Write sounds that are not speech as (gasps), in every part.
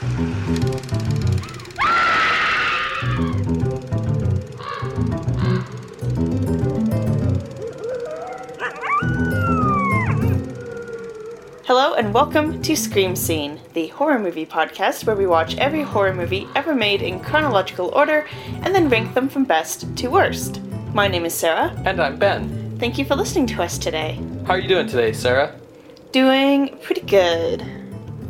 Hello and welcome to Scream Scene, the horror movie podcast where we watch every horror movie ever made in chronological order and then rank them from best to worst. My name is Sarah. And I'm Ben. Thank you for listening to us today. How are you doing today, Sarah? Doing pretty good.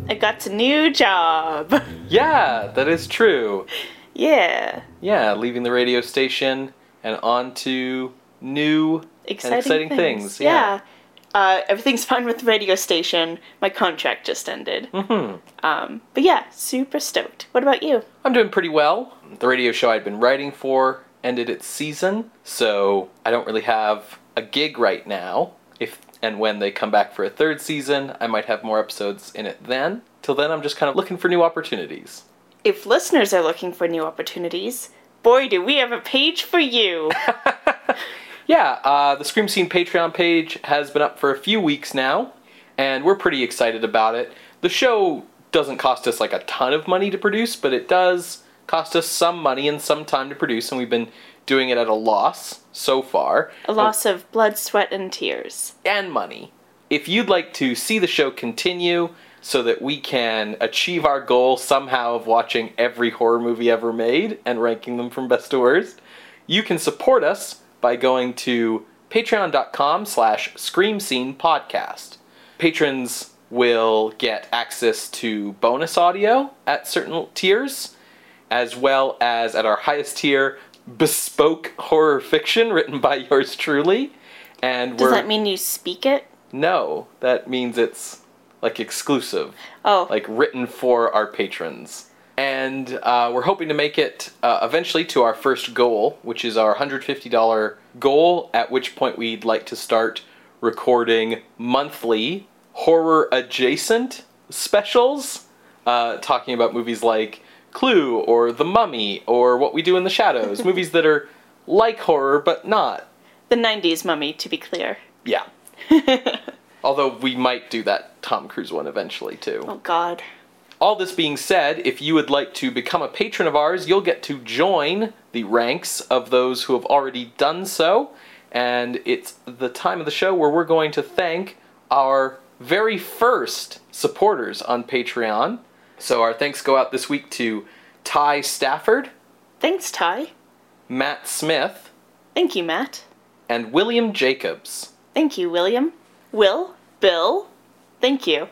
I got a new job. (laughs) Yeah, that is true. yeah. Yeah, leaving the radio station and on to new Exciting, exciting things. Yeah. Uh, everything's (laughs) fine with the radio station. My contract just ended. hmm Um, but yeah, super stoked. What about you? I'm doing pretty well. The radio show I'd been writing for ended its season, so I don't really have a gig right now. If and when they come back for a third season, I might have more episodes in it then. Till then, I'm just kind of looking for new opportunities. If listeners are looking for new opportunities, boy, do we have a page for you. (laughs) Yeah, uh, the Scream Scene Patreon page has been up for a few weeks now, and we're pretty excited about it. The show doesn't cost us like a ton of money to produce, but it does cost us some money and some time to produce, and we've been doing it at a loss so far. a oh, loss of blood, sweat, and tears. and money. If you'd like to see the show continue so that we can achieve our goal somehow of watching every horror movie ever made and ranking them from best to worst, you can support us by going to patreon.com slash scream scene podcast. Patrons will get access to bonus audio at certain tiers, as well as at our highest tier, bespoke horror fiction written by (laughs) yours truly. And Does that mean you speak it? no, that means it's like exclusive, Oh, like written for our patrons. And uh, we're hoping to make it uh, eventually to our first goal, which is our $150 goal, at which point we'd like to start recording monthly horror adjacent specials, uh, talking about movies like Clue or The Mummy or What We Do in the Shadows, (laughs) movies that are like horror but not. the 90s mummy, to be clear. Yeah. (laughs) Although we might do that Tom Cruise one eventually too. Oh, God. All this being said, if you would like to become a patron of ours, you'll get to join the ranks of those who have already done so. And it's the time of the show where we're going to thank our very first supporters on Patreon. So our thanks go out this week to Ty Stafford, Thanks, Ty. Matt Smith, Thank you, Matt. and William Jacobs. Thank you, William. Will? Bill? Thank you.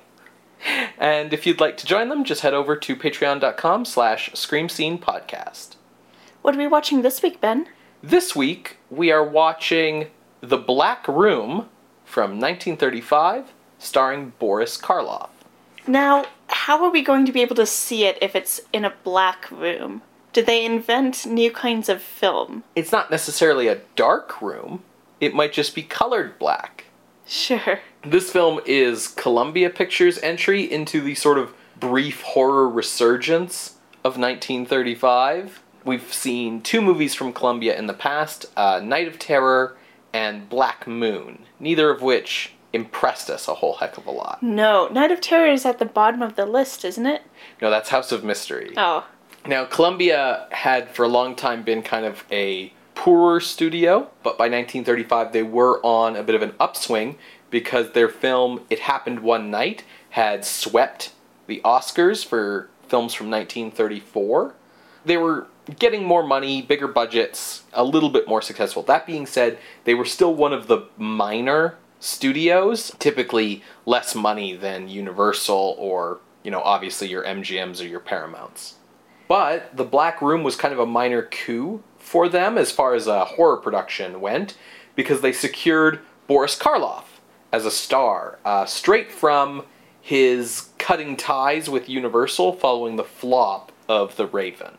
And if you'd like to join them, just head over to patreon.com slash scream scene podcast. What are we watching this week, Ben? This week, we are watching The Black Room from 1935, starring Boris Karloff. Now, how are we going to be able to see it if it's in a black room? Did they invent new kinds of film? It's not necessarily a dark room, it might just be colored black. Sure. This film is Columbia Pictures' entry into the sort of brief horror resurgence of 1935. We've seen two movies from Columbia in the past uh, Night of Terror and Black Moon, neither of which impressed us a whole heck of a lot. No, Night of Terror is at the bottom of the list, isn't it? No, that's House of Mystery. Oh, Now, Columbia had for a long time been kind of a poorer studio, but by 1935 they were on a bit of an upswing because their film It Happened One Night had swept the Oscars for films from 1934. They were getting more money, bigger budgets, a little bit more successful. That being said, they were still one of the minor studios, typically less money than Universal or, you know, obviously your MGMs or your Paramounts. But The Black Room was kind of a minor coup for them as far as a horror production went because they secured Boris Karloff as a star, uh, straight from his cutting ties with Universal following the flop of The Raven.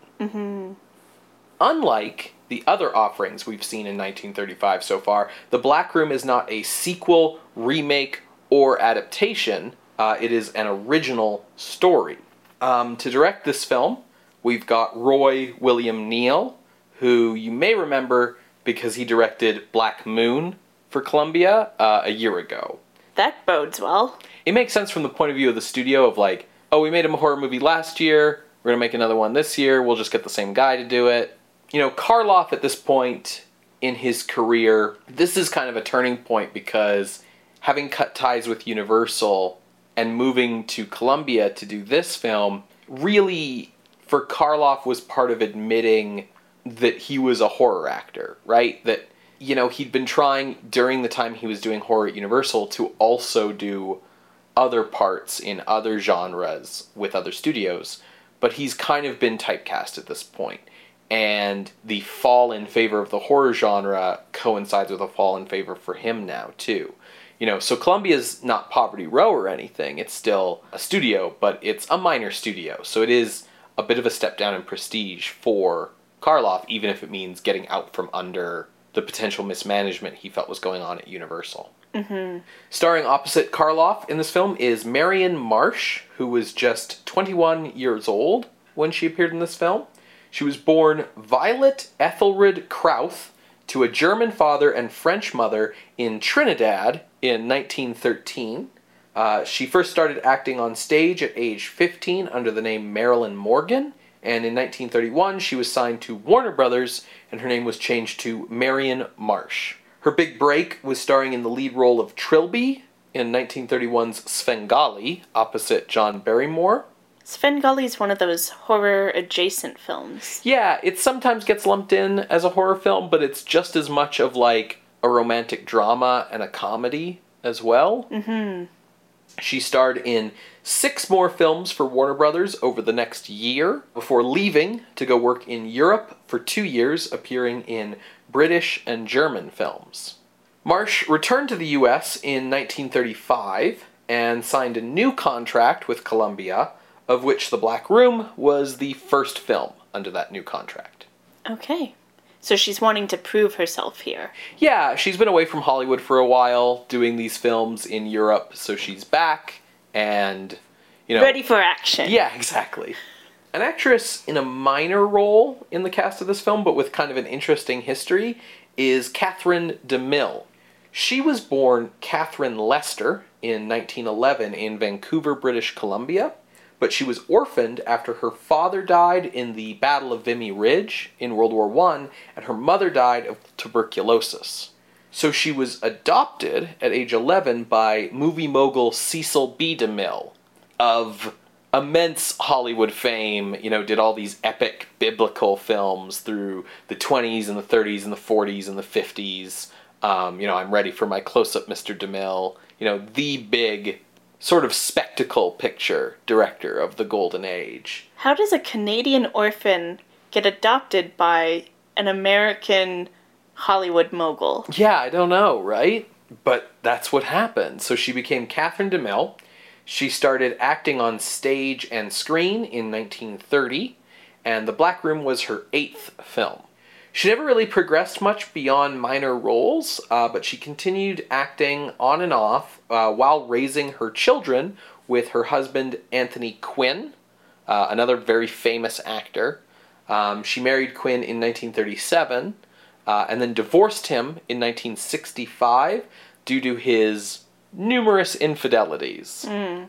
Unlike the other offerings we've seen in 1935 so far, The Black Room is not a sequel, remake, or adaptation. Uh, it is an original story. Um, to direct this film, we've got Roy William Neill, who you may remember because he directed Black Moon for Columbia uh, a year ago. that bodes well. It makes sense from the point of view of the studio of like oh, we made a horror movie last year. We're gonna make another one this year. We'll just get the same guy to do it. You know, Karloff at this point in his career, this is kind of a turning point because having cut ties with Universal and moving to Columbia to do this film really for Karloff was part of admitting that he was a horror actor, right? That you know, he'd been trying during the time he was doing horror at Universal to also do other parts in other genres with other studios, but he's kind of been typecast at this point. And the fall in favor of the horror genre coincides with a fall in favor for him now, too. You know, so Columbia's not Poverty Row or anything. It's still a studio, but it's a minor studio. So it is a bit of a step down in prestige for Karloff, even if it means getting out from under the potential mismanagement he felt was going on at Universal. Mm-hmm. Starring opposite Karloff in this film is Marian Marsh, who was just 21 years old when she appeared in this film. She was born Violet Ethelred Krauth to a German father and French mother in Trinidad in 1913. Uh, she first started acting on stage at age 15 under the name Marilyn Morgan, and in 1931 she was signed to Warner Brothers and her name was changed to Marian Marsh. Her big break was starring in the lead role of Trilby in 1931's Svengali opposite John Barrymore. Svengali is one of those horror adjacent films. Yeah, it sometimes gets lumped in as a horror film, but it's just as much of like a romantic drama and a comedy as well. Mm-hmm. She starred in six more films for Warner Brothers over the next year before leaving to go work in Europe for two years, appearing in British and German films. Marsh returned to the US in 1935 and signed a new contract with Columbia, of which The Black Room was the first film under that new contract. Okay. So she's wanting to prove herself here. Yeah, she's been away from Hollywood for a while, doing these films in Europe, so she's back and, you know. Ready for action. Yeah, exactly. An actress in a minor role in the cast of this film, but with kind of an interesting history, is Katherine DeMille. She was born Katherine Lester in 1911 in Vancouver, British Columbia but she was orphaned after her father died in the Battle of Vimy Ridge in World War I, and her mother died of tuberculosis. So she was adopted at age 11 by movie mogul Cecil B. DeMille of immense Hollywood fame, you know, did all these epic biblical films through the 20s and the 30s and the 40s and the 50s. Um, you know, I'm ready for my close up Mr. DeMille. You know, the big sort of spectacle picture director of the golden age. How does a Canadian orphan get adopted by an American Hollywood mogul? Yeah, I don't know, right? But that's what happened. So she became Katherine DeMille. She started acting on stage and screen in 1930, and The Black Room was her eighth film. She never really progressed much beyond minor roles, uh, but she continued acting on and off uh, while raising her children with her husband Anthony Quinn, uh, another very famous actor. Um, she married Quinn in 1937 uh, and then divorced him in 1965 due to his numerous infidelities. Mm.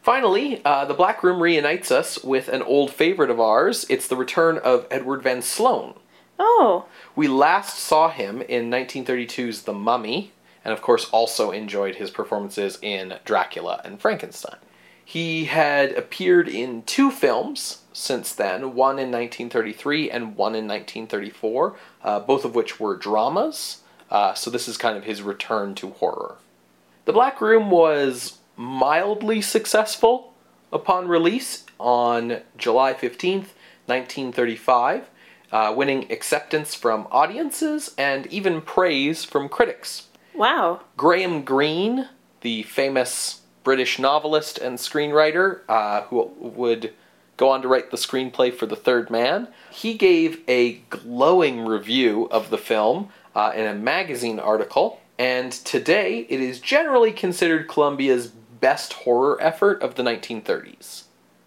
Finally, uh, The Black Room reunites us with an old favorite of ours. It's the return of Edward Van Sloan. Oh. We last saw him in 1932's The Mummy, and of course also enjoyed his performances in Dracula and Frankenstein. He had appeared in two films since then, one in 1933 and one in 1934, uh, both of which were dramas, uh, so this is kind of his return to horror. The Black Room was mildly successful upon release on July 15th, 1935 uh, winning acceptance from audiences and even praise from critics. Wow. Graham Greene, the famous British novelist and screenwriter uh, who would go on to write the screenplay for The Third Man, he gave a glowing review of the film uh, in a magazine article, and today it is generally considered Columbia's best horror effort of the 1930s.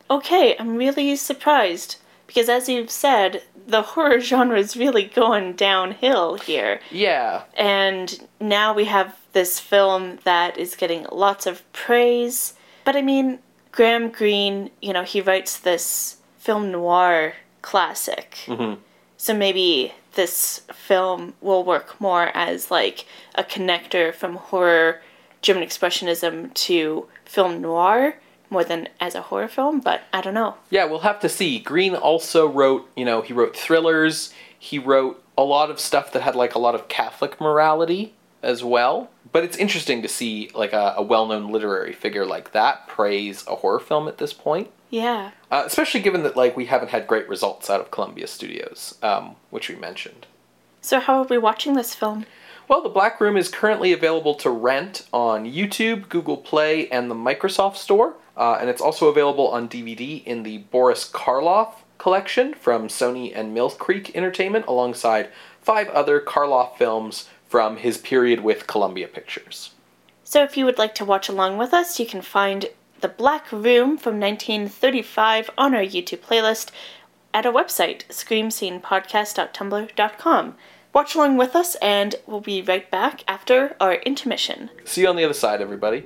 Okay, I'm really surprised because as you've said, the horror genre is really going downhill here. Yeah. And now we have this film that is getting lots of praise. But I mean, Graham Greene, you know, he writes this film noir classic. Mhm. So maybe this film will work more as like a connector from horror, German expressionism to film noir more than as a horror film, but I don't know. Yeah, we'll have to see. Greene also wrote, you know, he wrote thrillers. He wrote a lot of stuff that had like a lot of Catholic morality as well. But it's interesting to see like a, a well-known literary figure like that praise a horror film at this point. Yeah. Uh, especially given that like we haven't had great results out of Columbia Studios, um, which we mentioned. So how are we watching this film? Well, The Black Room is currently available to rent on YouTube, Google Play, and the Microsoft Store. Uh, and it's also available on DVD in the Boris Karloff collection from Sony and Mill Creek Entertainment, alongside five other Karloff films from his period with Columbia Pictures. So if you would like to watch along with us, you can find The Black Room from 1935 on our YouTube playlist at our website, screamscenepodcast.tumblr.com. Watch along with us, and we'll be right back after our intermission. See you on the other side, everybody.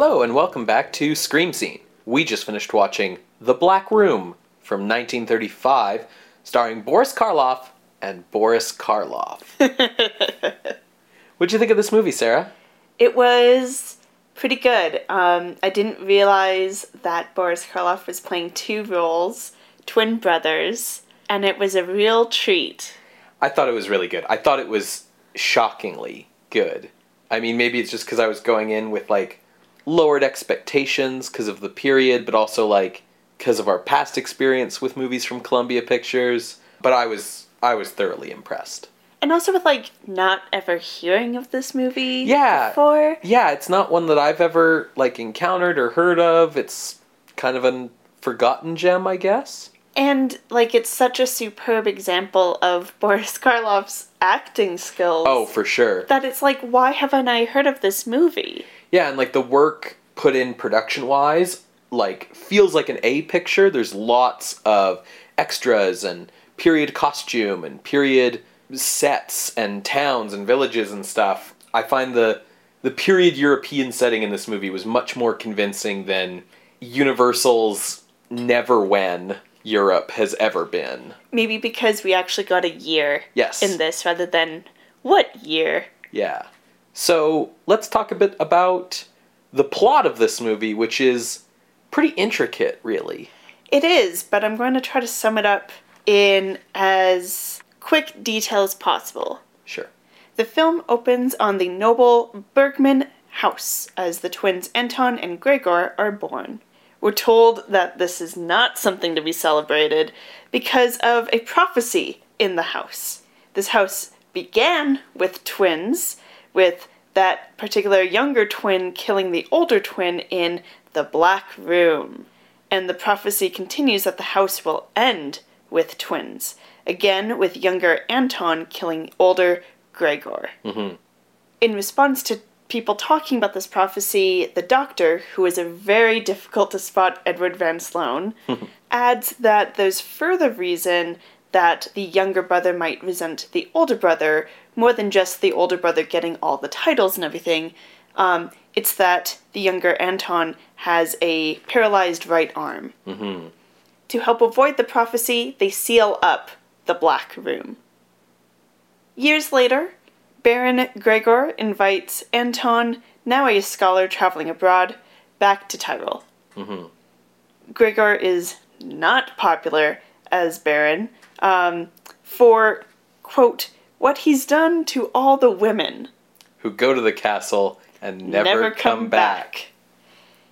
Hello, and welcome back to Scream Scene. We just finished watching The Black Room from 1935, starring Boris Karloff and Boris Karloff. (laughs) What'd you think of this movie, Sarah? It was pretty good. Um, I didn't realize that Boris Karloff was playing two roles, twin brothers, and it was a real treat. I thought it was really good. I thought it was shockingly good. I mean, maybe it's just because I was going in with like lowered expectations because of the period, but also like because of our past experience with movies from Columbia Pictures. But I was I was thoroughly impressed. And also with like not ever hearing of this movie Yeah. before. Yeah, it's not one that I've ever like encountered or heard of. It's kind of a forgotten gem, I guess. And like it's such a superb example of (laughs) Boris Karloff's acting skills. Oh, for sure. that it's like why haven't I heard of this movie? Yeah, and like the work put in production wise, like feels like an A picture. There's lots of extras and period costume and period sets and towns and villages and stuff. I find the the period European setting in this movie was much more convincing than Universal's never when Europe has ever been. Maybe because we actually got a year Yes. in this rather than what year? Yeah. So let's talk a bit about the plot of this movie, which is pretty intricate, really. It is, but I'm going to try to sum it up in as quick detail as possible. Sure. The film opens on the noble Bergman house as the twins Anton and Gregor are born. We're told that this is not something to be celebrated because of a prophecy in the house. This house began with twins, with that particular younger twin killing the older twin in the Black Room. And the prophecy continues that the house will end with twins, again with younger Anton killing older Gregor. Mm-hmm. In response to people talking about this prophecy, the doctor, who is a very difficult to spot Edward Van Sloan, (laughs) adds that there's further reason that the younger brother might resent the older brother more than just the older brother getting all the titles and everything. Um, it's that the younger Anton has a paralyzed right arm. To help avoid the prophecy, they seal up the Black Room. Years later, Baron Gregor invites Anton, now a scholar traveling abroad, back to Tyrol. Gregor is not popular as Baron um, for, quote, what he's done to all the women. Who go to the castle and never, come, back.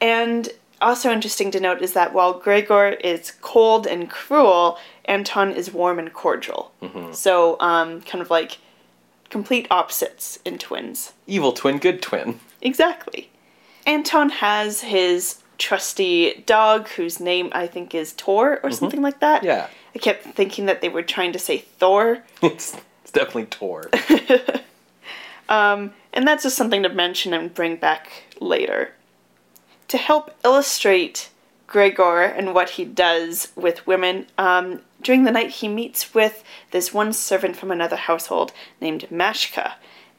And also interesting to note is that while Gregor is cold and cruel, Anton is warm and cordial. So, um, kind of like complete opposites in twins. Evil twin, good twin. Exactly. Anton has his trusty dog whose name I think is Tor or something like that. Mm-hmm. Yeah. I kept thinking that they were trying to say Thor. (laughs) Definitely Tor. (laughs) And that's just something to mention and bring back later. To help illustrate Gregor and what he does with women, um, during the night he meets with this one servant from another household named Mashka.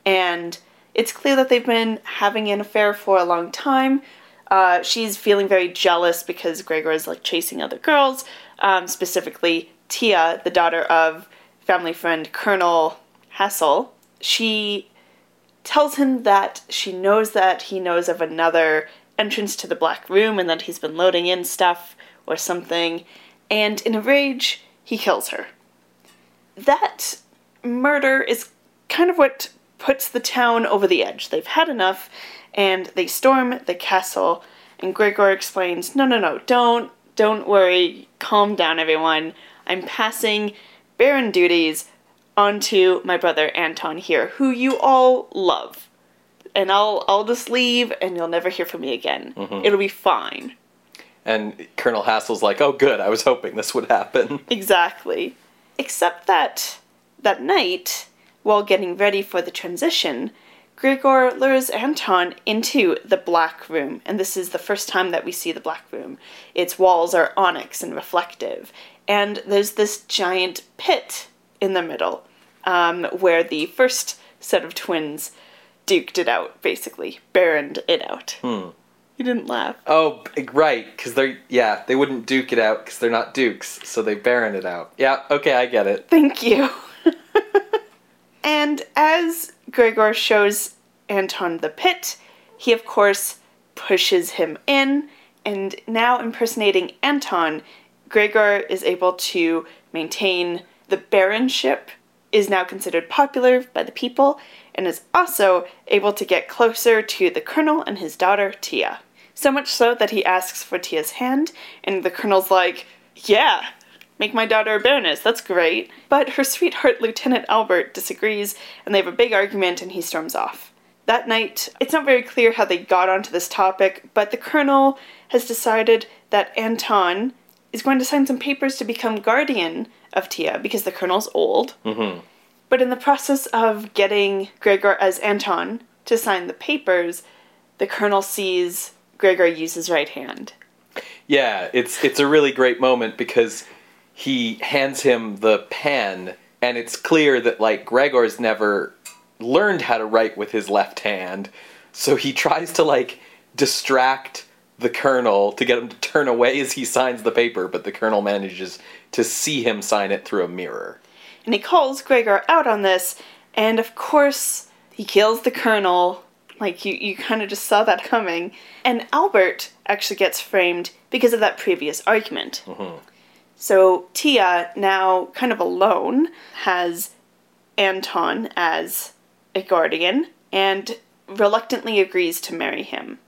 And it's clear that they've been having an affair for a long time. Uh, she's feeling very jealous because Gregor is like chasing other girls, um, specifically Tia, the daughter of family friend Colonel Hassel. She tells him that she knows that he knows of another entrance to the black room and that he's been loading in stuff or something, and in a rage, he kills her. That murder is kind of what puts the town over the edge. They've had enough, and they storm the castle, and Gregor explains, No, no, no, don't, don't worry, calm down, everyone. I'm passing Baron duties onto my brother Anton here, who you all love. And I'll I'll just leave and you'll never hear from me again. Mm-hmm. It'll be fine. And Colonel Hassel's like, oh, good, I was hoping this would happen. (laughs) Exactly. Except that that night, while getting ready for the transition, Grigor lures Anton into the black room, and this is the first time that we see the black room. Its walls are onyx and reflective, and there's this giant pit in the middle, um, where the first set of twins duked it out, basically, baroned it out. Hmm. You didn't laugh. Oh, right, because they're, yeah, they wouldn't duke it out because they're not dukes, so they baron it out. Yeah, okay, I get it. Thank you. (laughs) and as Gregor shows Anton the pit, he of course pushes him in, and now impersonating Anton, Gregor is able to maintain the baronship, is now considered popular by the people, and is also able to get closer to the colonel and his daughter Tia. So much so that he asks for Tia's hand, and the colonel's like, Yeah, make my daughter a baroness, that's great. But her sweetheart, Lieutenant Albert, disagrees, and they have a big argument, and he storms off. That night, it's not very clear how they got onto this topic, but the colonel has decided that Anton is going to sign some papers to become guardian of Tia because the colonel's old. Mm-hmm. But in the process of getting Gregor as Anton to sign the papers, the colonel sees Gregor use his right hand. Yeah, it's it's a really great moment because he hands him the pen, and it's clear that like Gregor's never learned how to write with his left hand, so he tries to like distract the colonel to get him to turn away as he signs the paper, but the colonel manages to see him sign it through a mirror. And he calls Gregor out on this, and of course, he kills the colonel. Like, you, you kind of just saw that coming. And Albert actually gets framed because of that previous argument. Mm-hmm. So Tia, now kind of alone, has Anton as a guardian and reluctantly agrees to marry him.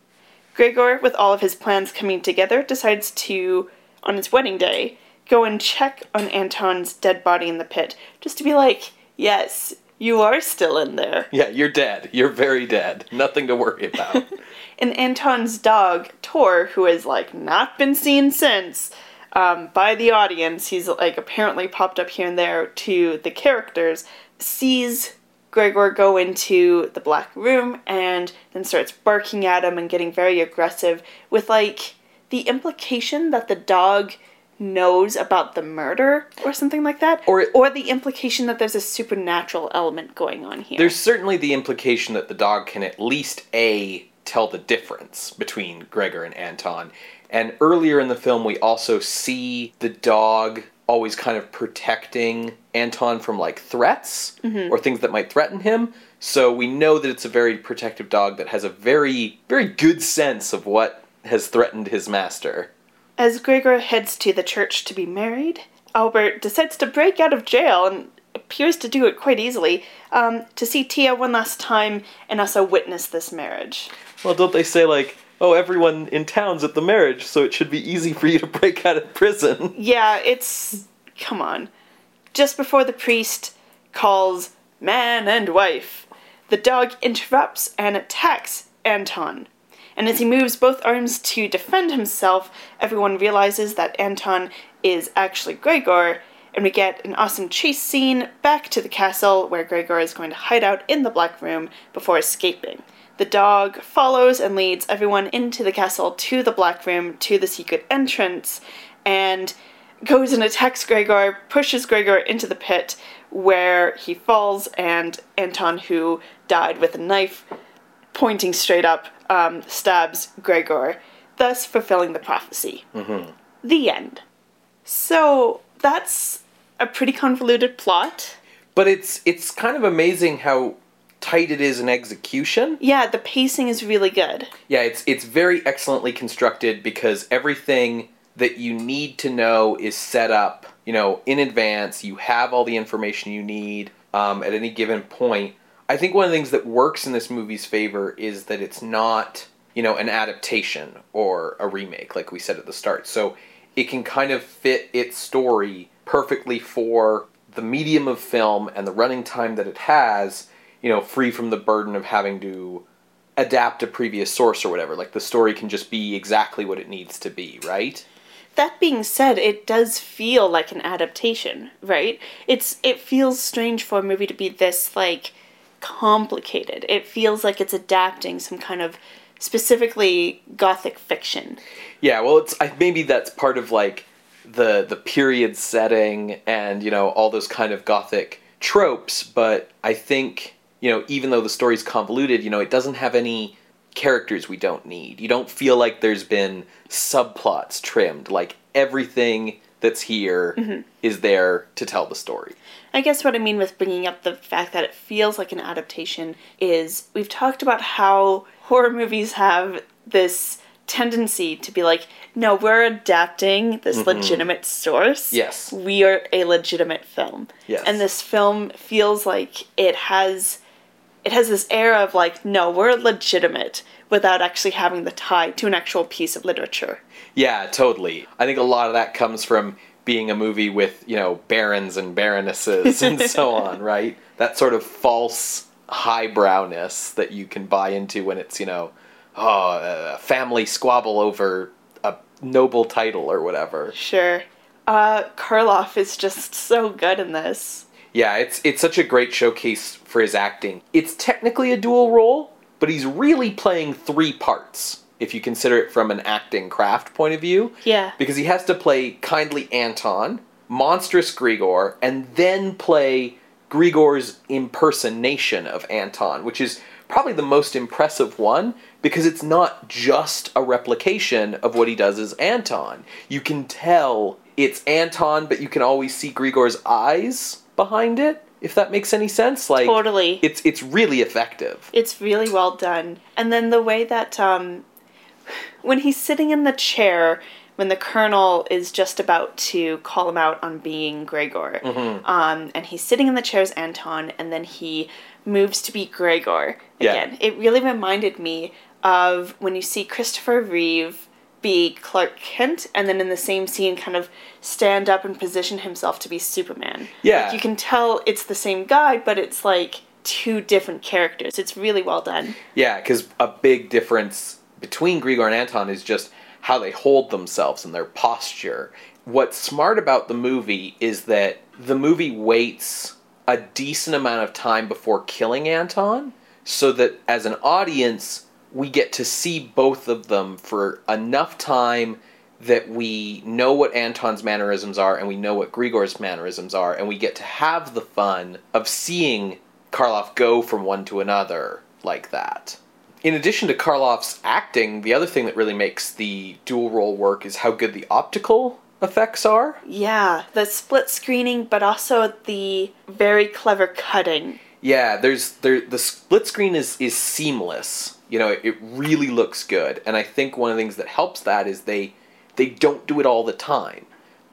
Gregor, with all of his plans coming together, decides to, on his wedding day, go and check on Anton's dead body in the pit, just to be like, yes, you are still in there. Yeah, you're dead. You're very dead. Nothing to worry about. (laughs) And Anton's dog, Tor, who has like not been seen since um, by the audience, he's like apparently popped up here and there to the characters, sees Gregor go into the black room and then starts barking at him and getting very aggressive with like the implication that the dog knows about the murder or something like that Or- or the implication that there's a supernatural element going on here. There's certainly the implication that the dog can at least A tell the difference between Gregor and Anton. And earlier in the film we also see the dog always kind of protecting Anton from like threats or things that might threaten him. So we know that it's a very protective dog that has a very very good sense of what has threatened his master. As Gregor heads to the church to be married, Albert decides to break out of jail and appears to do it quite easily um, to see Tia one last time and also witness this marriage. Well, don't they say like, "Oh, everyone in town's at the marriage, so it should be easy for you to break out of prison." (laughs) Yeah, it's. Come on. Just before the priest calls man and wife, the dog interrupts and attacks Anton. And as he moves both arms to defend himself, everyone realizes that Anton is actually Gregor, and we get an awesome chase scene back to the castle where Gregor is going to hide out in the Black Room before escaping. The dog follows and leads everyone into the castle to the Black Room to the secret entrance and goes and attacks Gregor, pushes Gregor into the pit where he falls, and Anton, who died with a knife pointing straight up, um, stabs Gregor, thus fulfilling the prophecy. Mm-hmm. The end. So that's a pretty convoluted plot. But it's it's kind of amazing how tight it is in execution. Yeah, the pacing is really good. Yeah, it's it's very excellently constructed because everything that you need to know is set up, you know, in advance. You have all the information you need um, at any given point. I think one of the things that works in this movie's favor is that it's not, you know, an adaptation or a remake, like we said at the start. So it can kind of fit its story perfectly for the medium of film and the running time that it has, you know, free from the burden of having to adapt a previous source or whatever. Like the story can just be exactly what it needs to be, right? That being said, it does feel like an adaptation, right? It's it feels strange for a movie to be this like complicated. It feels like it's adapting some kind of specifically gothic fiction. Yeah, well, it's I, maybe that's part of like the the period setting and you know all those kind of gothic tropes. But I think you know even though the story's convoluted, you know it doesn't have any characters we don't need. You don't feel like there's been subplots trimmed. Like everything that's here is Mm-hmm. there to tell the story. I guess what I mean with bringing up the fact that it feels like an adaptation is we've talked about how horror movies have this tendency to be like, no, we're adapting this legitimate source. Mm-hmm. Yes. We are a legitimate film. Yes. And this film feels like it has it has this air of like, no, we're legitimate without actually having the tie to an actual piece of literature. Yeah, totally. I think a lot of that comes from being a movie with, you know, barons and baronesses and (laughs) so on, right? That sort of false highbrowness that you can buy into when it's, you know, oh, a family squabble over a noble title or whatever. Sure. Uh, Karloff is just so good in this. Yeah, it's it's such a great showcase for his acting. It's technically a dual role, but he's really playing three parts if you consider it from an acting craft point of view. Yeah. Because he has to play kindly Anton, monstrous Grigor, and then play Grigor's impersonation of Anton, which is probably the most impressive one because it's not just a replication of what he does as Anton. You can tell it's Anton, but you can always see Grigor's eyes behind it, if that makes any sense. Like Totally. it's it's really effective. It's really well done. And then the way that um when he's sitting in the chair when the colonel is just about to call him out on being Gregor. Um and he's sitting in the chair as Anton and then he moves to be Gregor Yeah. again. It really reminded me of when you see Christopher Reeve be Clark Kent and then in the same scene kind of stand up and position himself to be Superman. Yeah. Like, you can tell it's the same guy, but it's like two different characters. It's really well done. Yeah, because a big difference between Grigor and Anton is just how they hold themselves and their posture. What's smart about the movie is that the movie waits a decent amount of time before killing Anton, so that as an audience, we get to see both of them for enough time that we know what Anton's mannerisms are and we know what Grigor's mannerisms are, and we get to have the fun of seeing Karloff go from one to another like that. In addition to Karloff's acting, the other thing that really makes the dual role work is how good the optical effects are. Yeah, the split screening, but also the very clever cutting. Yeah, there's there the split screen is is seamless. You know, it, it really looks good, and I think one of the things that helps that is they they don't do it all the time.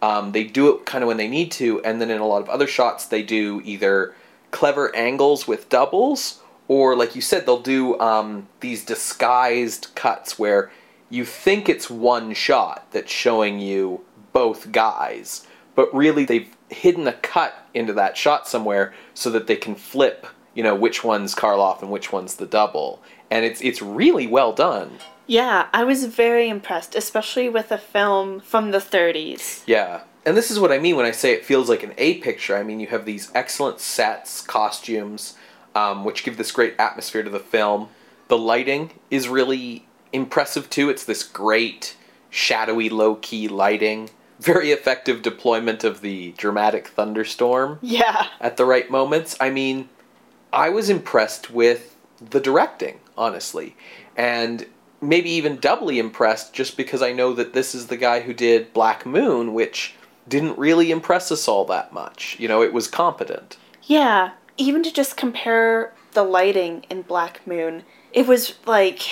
Um, they do it kind of when they need to, and then in a lot of other shots they do either clever angles with doubles, or like you said, they'll do um, these disguised cuts where you think it's one shot that's showing you both guys, but really they've hidden a cut into that shot somewhere so that they can flip you know, which one's Karloff and which one's the double. And it's it's really well done. Yeah, I was very impressed, especially with a film from the 30s. Yeah. And this is what I mean when I say it feels like an A picture. I mean, you have these excellent sets, costumes, um, which give this great atmosphere to the film. The lighting is really impressive too. It's this great, shadowy, low key lighting. Very effective deployment of the dramatic thunderstorm Yeah. at the right moments. I mean, I was impressed with the directing, honestly. And maybe even doubly impressed just because I know that this is the guy who did Black Moon, which didn't really impress us all that much. You know, it was competent. Yeah, even to just compare the lighting in Black Moon, it was like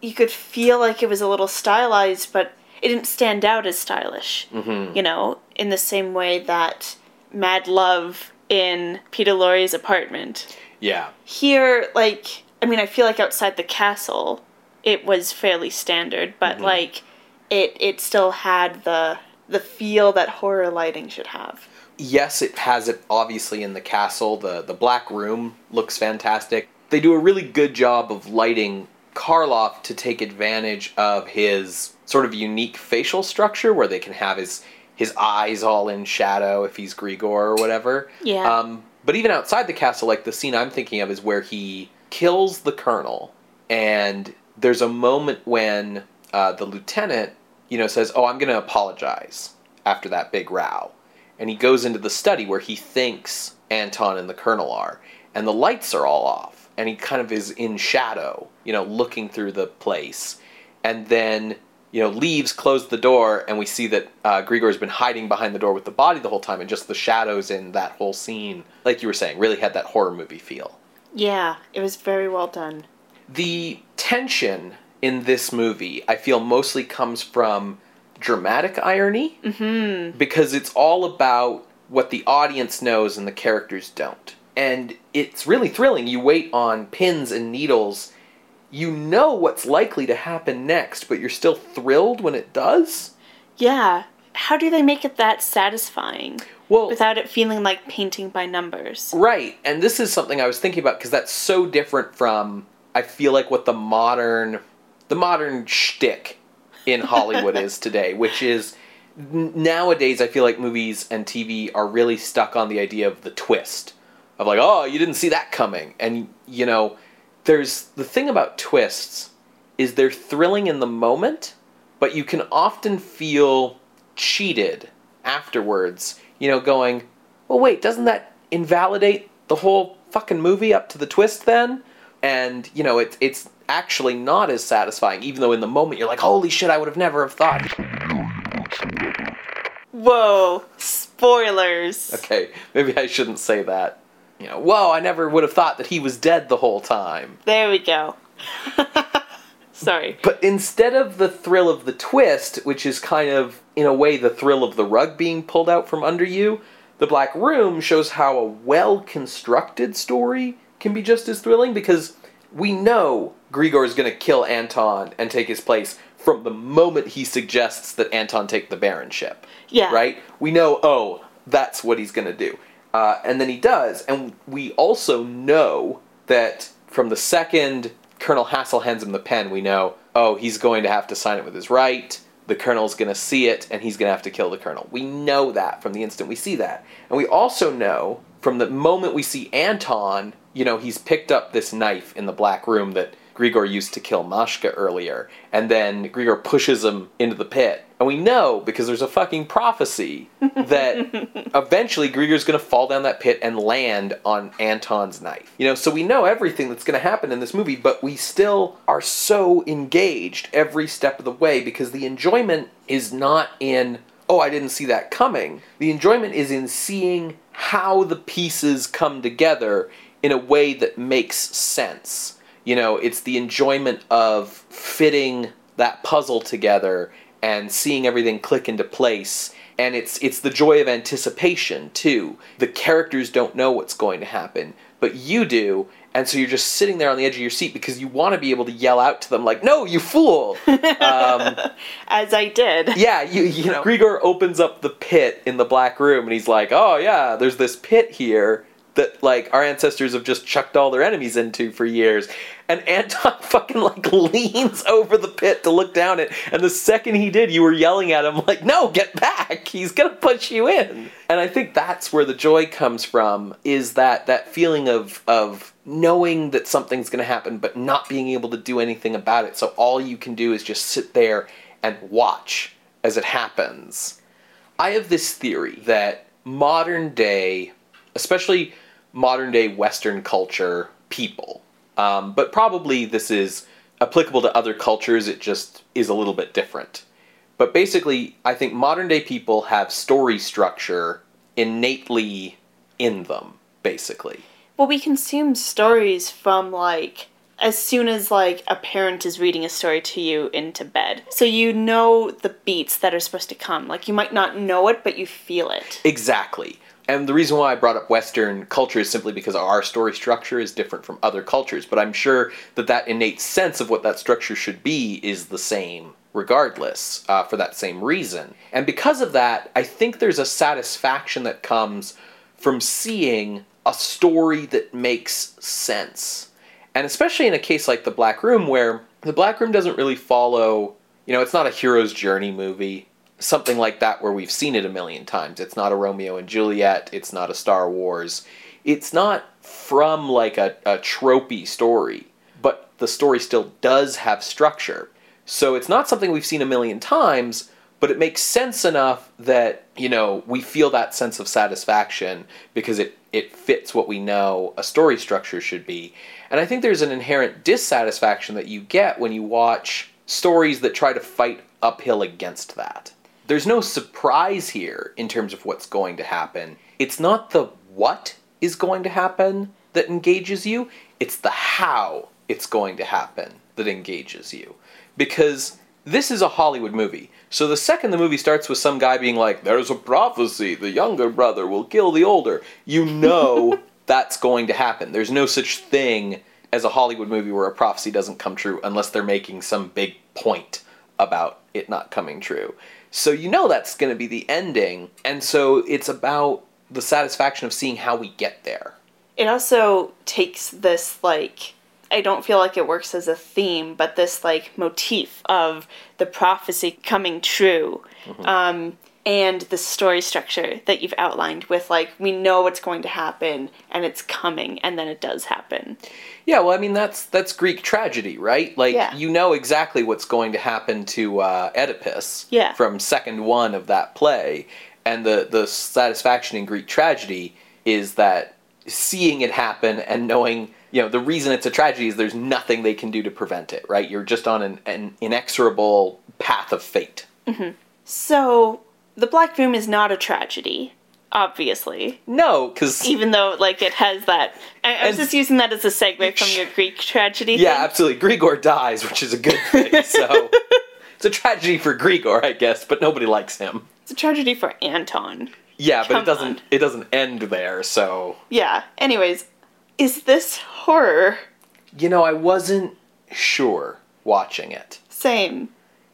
you could feel like it was a little stylized, but it didn't stand out as stylish. Mm-hmm. You know, in the same way that Mad Love in Peter Lorre's apartment. Yeah. Here, like, I mean, I feel like outside the castle, it was fairly standard, but Mhm. like, it it still had the the feel that horror lighting should have. yes, it has it obviously in the castle. The the black room looks fantastic. They do a really good job of lighting Karloff to take advantage of his sort of unique facial structure where they can have his his eyes all in shadow if he's Grigor or whatever. Yeah. Um, but even outside the castle, like the scene I'm thinking of is where he kills the colonel, and there's a moment when uh, the lieutenant, you know, says, "Oh, I'm going to apologize after that big row," and he goes into the study where he thinks Anton and the colonel are, and the lights are all off, and he kind of is in shadow, you know, looking through the place, and then you know, leaves, closed the door, and we see that uh, Grigor's been hiding behind the door with the body the whole time, and just the shadows in that whole scene, like you were saying, really had that horror movie feel. Yeah, it was very well done. The tension in this movie, I feel, mostly comes from dramatic irony, Mm-hmm. because it's all about what the audience knows and the characters don't. And it's really thrilling. You wait on pins and needles. You know what's likely to happen next, but you're still thrilled when it does. Yeah. How do they make it that satisfying Well, without it feeling like painting by numbers? Right, and this is something I was thinking about because that's so different from I feel like what the modern the modern shtick in Hollywood is (laughs) today, which is n- nowadays I feel like movies and TV are really stuck on the idea of the twist of like, oh, you didn't see that coming, and you know, there's the thing about twists is they're thrilling in the moment, but you can often feel cheated afterwards. You know, going, well, wait, doesn't that invalidate the whole fucking movie up to the twist then? And you know, it's it's actually not as satisfying, even though in the moment you're like, holy shit, I would have never have thought. Whoa, spoilers. Okay, maybe I shouldn't say that. You know, whoa, I never would have thought that he was dead the whole time. There we go. (laughs) Sorry. But instead of the thrill of the twist, which is kind of, in a way, the thrill of the rug being pulled out from under you, The Black Room shows how a well constructed story can be just as thrilling because we know Grigor is going to kill Anton and take his place from the moment he suggests that Anton take the Baronship Yeah. right? We know, oh, that's what he's going to do. Uh, and then he does. And we also know that from the second Colonel Hassel hands him the pen, we know, oh, he's going to have to sign it with his right. The colonel's going to see it, and he's going to have to kill the colonel. We know that from the instant we see that. And we also know from the moment we see Anton, you know, he's picked up this knife in the black room that Grigor used to kill Mashka earlier, and then Grigor pushes him into the pit. And we know, because there's a fucking prophecy, (laughs) that eventually Grigor's gonna fall down that pit and land on Anton's knife. You know, so we know everything that's gonna happen in this movie, but we still are so engaged every step of the way because the enjoyment is not in, oh, I didn't see that coming. The enjoyment is in seeing how the pieces come together in a way that makes sense. You know, it's the enjoyment of fitting that puzzle together and seeing everything click into place. And it's it's the joy of anticipation too. The characters don't know what's going to happen, but you do, and so you're just sitting there on the edge of your seat because you want to be able to yell out to them like, "No, you fool!" um, (laughs) As I did. yeah, you you know, Grigor opens up the pit in the black room and he's like, "Oh yeah, there's this pit here. That like our ancestors have just chucked all their enemies into for years. And Anton (laughs) fucking like leans over the pit to look down it, and the second he did, you were yelling at him like, "No, get back! He's gonna push you in." And I think that's where the joy comes from, is that that feeling of of knowing that something's gonna happen, but not being able to do anything about it. So all you can do is just sit there and watch as it happens. I have this theory that modern day, especially modern day Western culture people, um, but probably this is applicable to other cultures, it just is a little bit different. But basically, I think modern day people have story structure innately in them, basically. Well, we consume stories from like as soon as like a parent is reading a story to you into bed. So you know the beats that are supposed to come. Like you might not know it, but you feel it. Exactly. And the reason why I brought up Western culture is simply because our story structure is different from other cultures. But I'm sure that that innate sense of what that structure should be is the same regardless, uh, for that same reason. And because of that, I think there's a satisfaction that comes from seeing a story that makes sense. And especially in a case like The Black Room, where The Black Room doesn't really follow, you know, it's not a hero's journey movie something like that where we've seen it a million times. It's not a Romeo and Juliet, it's not a Star Wars. It's not from like a, a tropey story, but the story still does have structure. So it's not something we've seen a million times, but it makes sense enough that, you know, we feel that sense of satisfaction because it, it fits what we know a story structure should be. And I think there's an inherent dissatisfaction that you get when you watch stories that try to fight uphill against that there's no surprise here in terms of what's going to happen. It's not the what is going to happen that engages you, it's the how it's going to happen that engages you. Because this is a Hollywood movie. So the second the movie starts with some guy being like, there's a prophecy, the younger brother will kill the older, you know (laughs) that's going to happen. There's no such thing as a Hollywood movie where a prophecy doesn't come true unless they're making some big point about it not coming true. So you know that's going to be the ending. And so it's about the satisfaction of seeing how we get there. It also takes this, like, I don't feel like it works as a theme, but this, like, motif of the prophecy coming true. Mm-hmm. Um, and the story structure that you've outlined with like we know what's going to happen and it's coming and then it does happen yeah well i mean that's that's greek tragedy right like yeah. you know exactly what's going to happen to uh, oedipus yeah. from second one of that play and the the satisfaction in greek tragedy is that seeing it happen and knowing you know the reason it's a tragedy is there's nothing they can do to prevent it right you're just on an, an inexorable path of fate mm-hmm. so the Black Room is not a tragedy, obviously. No, because even though like it has that, I, I was just using that as a segue from your Greek tragedy. Yeah, thing. absolutely. Grigor dies, which is a good thing. So (laughs) it's a tragedy for Grigor, I guess, but nobody likes him. It's a tragedy for Anton. Yeah, but it doesn't. On. It doesn't end there. So yeah. Anyways, is this horror? You know, I wasn't sure watching it. Same.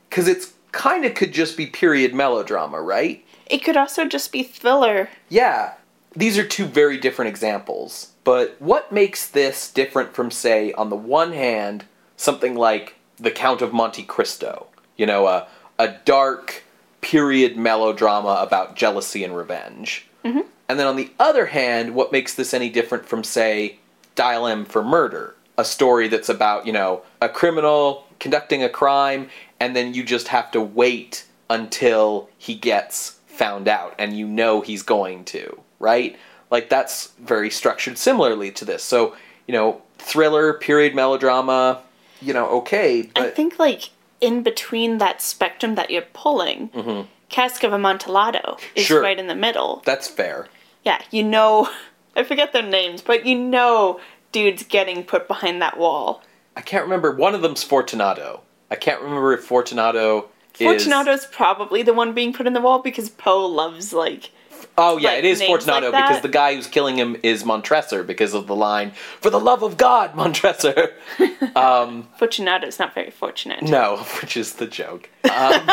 Because it's kind of could just be period melodrama, right? It could also just be thriller. Yeah. These are two very different examples. But what makes this different from, say, on the one hand, something like The Count of Monte Cristo? You know, a, a dark period melodrama about jealousy and revenge. Mm-hmm. And then on the other hand, what makes this any different from, say, Dial M for Murder? A story that's about, you know, a criminal conducting a crime and then you just have to wait until he gets found out and you know he's going to, right? Like that's very structured similarly to this. So, you know, thriller, period melodrama, you know, okay, but I think like in between that spectrum that you're pulling, mm-hmm. Cask of Amontillado is sure. right in the middle. That's fair. Yeah, you know, (laughs) I forget their names, but you know dude's getting put behind that wall. I can't remember. One of them's Fortunato. I can't remember if Fortunato. Fortunato's is... probably the one being put in the wall because Poe loves like. Oh yeah, like, it is Fortunato like because the guy who's killing him is Montresor because of the line "For the love of God, (laughs) Montresor." (laughs) um, Fortunato's not very fortunate. No, (laughs) which is the joke. Um,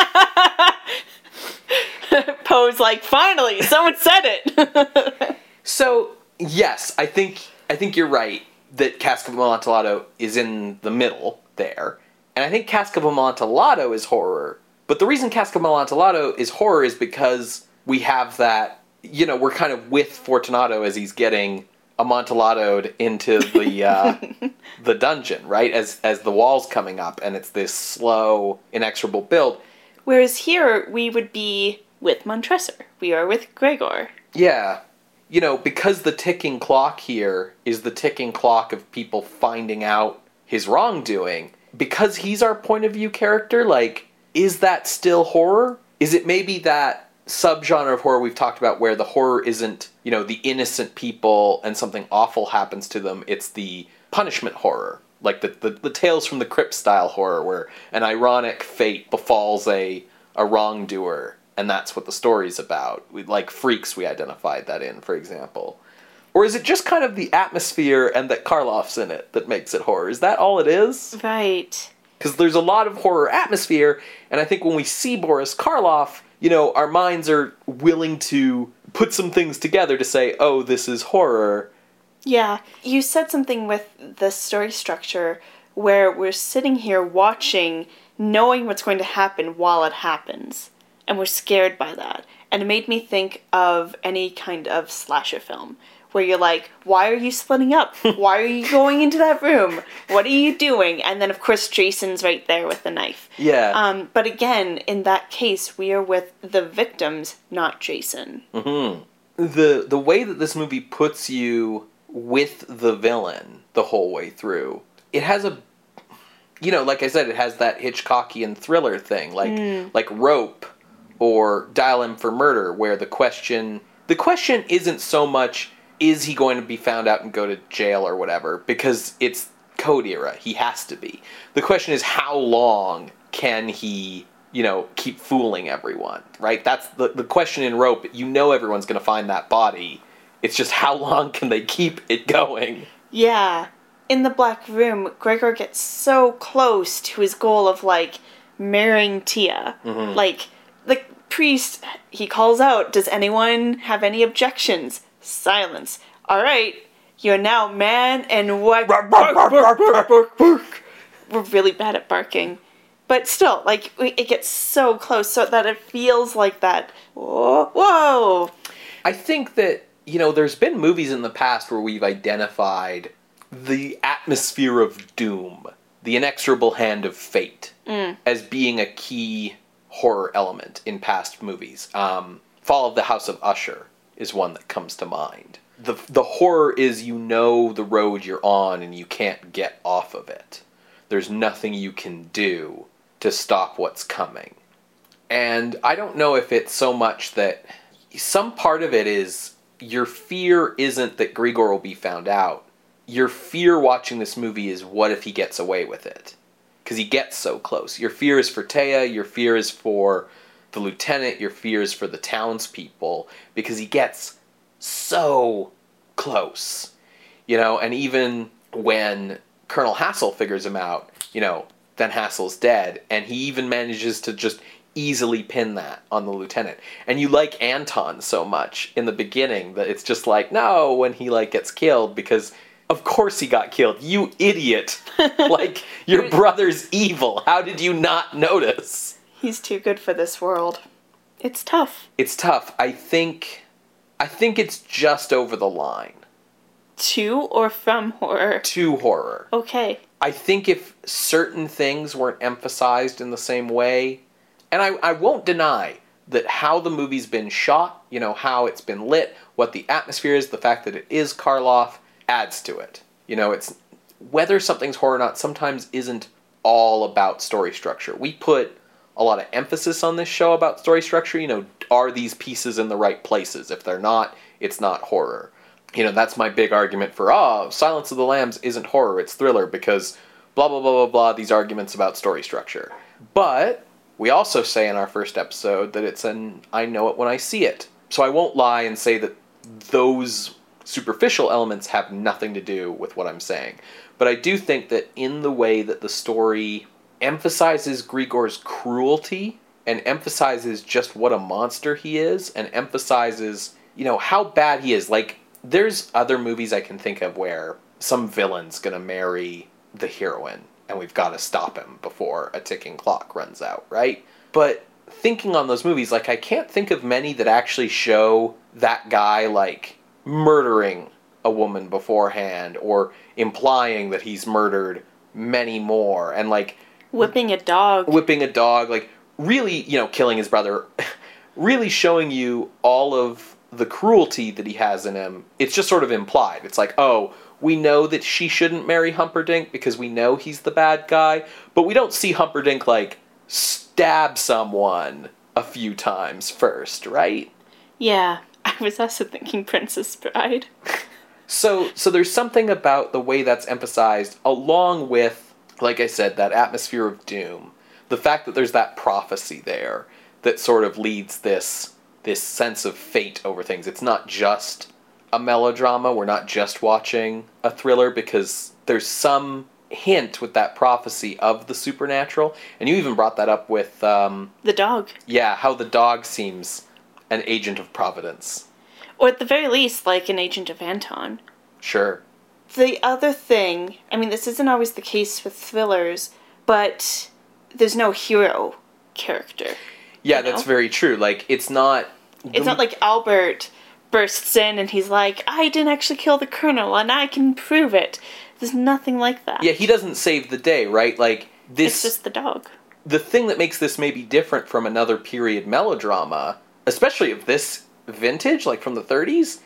Poe's like, finally, someone said it. so yes, I think I think you're right that Cask of Amontillado is in the middle there, and I think Cask of Amontillado is horror. But the reason Cask of Amontillado is horror is because we have that. You know, we're kind of with Fortunato as he's getting amontilladoed into the (laughs) uh, the dungeon, right? As as the walls coming up, and it's this slow, inexorable build. Whereas here we would be with Montresor. We are with Gregor. Yeah. You know, because the ticking clock here is the ticking clock of people finding out his wrongdoing, because he's our point of view character, like, is that still horror? Is it maybe that subgenre of horror we've talked about where the horror isn't, you know, the innocent people and something awful happens to them, it's the punishment horror. Like the, the, the Tales from the Crypt style horror where an ironic fate befalls a, a wrongdoer and that's what the story's about. We, like Freaks, we identified that in, for example. Or is it just kind of the atmosphere and that Karloff's in it that makes it horror? Is that all it is? Right. Because there's a lot of horror atmosphere, and I think when we see Boris Karloff, you know, our minds are willing to put some things together to say, oh, this is horror. Yeah. You said something with the story structure where we're sitting here watching, knowing what's going to happen while it happens and we're scared by that. And it made me think of any kind of slasher film where you're like, why are you splitting up? (laughs) Why are you going into that room? What are you doing? And then, of course, Jason's right there with the knife. Yeah. Um, but again, in that case, we are with the victims, not Jason. Mm-hmm. The the way that this movie puts you with the villain the whole way through, it has a, you know, like I said, it has that Hitchcockian thriller thing, like like Rope or Dial M for Murder, where the question the question isn't so much is he going to be found out and go to jail or whatever because it's code era. He has to be. The question is how long can he you know keep fooling everyone right? That's the, the question in rope. You know everyone's going to find that body. It's just how long can they keep it going? Yeah. In the Black Room, Gregor gets so close to his goal of, like, marrying Tia. Mm-hmm. Like, the priest, he calls out, Does anyone have any objections? Silence. All right, you're now man and wife. We're really bad at barking. But still, like, we- it gets so close so that it feels like that. Whoa. whoa. I think that, you know, there's been movies in the past where we've identified the atmosphere of doom, the inexorable hand of fate, mm. as being a key horror element in past movies. Um, Fall of the House of Usher is one that comes to mind. The, the horror is you know the road you're on and you can't get off of it. There's nothing you can do to stop what's coming. And I don't know if it's so much that some part of it is your fear isn't that Grigor will be found out. Your fear watching this movie is what if he gets away with it? Because he gets so close. Your fear is for Taya, your fear is for the lieutenant, your fear is for the townspeople, because he gets so close. You know, and even when Colonel Hassel figures him out, you know, then Hassel's dead, and he even manages to just easily pin that on the lieutenant. And you like Anton so much in the beginning that it's just like, no, when he like gets killed because of course he got killed. You idiot. (laughs) like your brother's evil. How did you not notice? He's too good for this world. It's tough. It's tough. I think I think it's just over the line To or from horror? to horror. Okay. I think if certain things weren't emphasized in the same way, and I, I won't deny that how the movie's been shot, you know, how it's been lit, what the atmosphere is, the fact that it is Karloff adds to it. You know, it's whether something's horror or not sometimes isn't all about story structure. We put a lot of emphasis on this show about story structure. You know, are these pieces in the right places? If they're not, it's not horror. You know, that's my big argument for, oh, Silence of the Lambs isn't horror, it's thriller, because blah, blah, blah, blah, blah, these arguments about story structure. But we also say in our first episode that it's an I know it when I see it. So I won't lie and say that those superficial elements have nothing to do with what I'm saying. But I do think that in the way that the story emphasizes Grigor's cruelty and emphasizes just what a monster he is and emphasizes, you know, how bad he is. Like there's other movies I can think of where some villain's gonna marry the heroine and we've got to stop him before a ticking clock runs out, right? But thinking on those movies, like I can't think of many that actually show that guy like murdering a woman beforehand or implying that he's murdered many more and like Whipping a dog. whipping a dog, like really, you know, killing his brother, (laughs) really showing you all of the cruelty that he has in him. It's just sort of implied. It's like, oh, we know that she shouldn't marry Humperdinck because we know he's the bad guy, but we don't see Humperdinck like stab someone a few times first, right? Yeah. I was also thinking Princess Bride. So so there's something about the way that's emphasized along with like I said that atmosphere of doom. The fact that there's that prophecy there that sort of leads this this sense of fate over things. It's not just a melodrama. We're not just watching a thriller because there's some hint with that prophecy of the supernatural. And you even brought that up with um, The dog. yeah, how the dog seems an agent of providence. Or at the very least, like an agent of Anton. Sure. The other thing, I mean, this isn't always the case with thrillers, but there's no hero character. Yeah, You know? that's very true. Like it's not. It's not like Albert bursts in and he's like, I didn't actually kill the colonel and I can prove it. There's nothing like that. Yeah, he doesn't save the day, right? Like this. It's just the dog. the thing that makes this maybe different from another period melodrama, especially of this vintage, like from the 30s,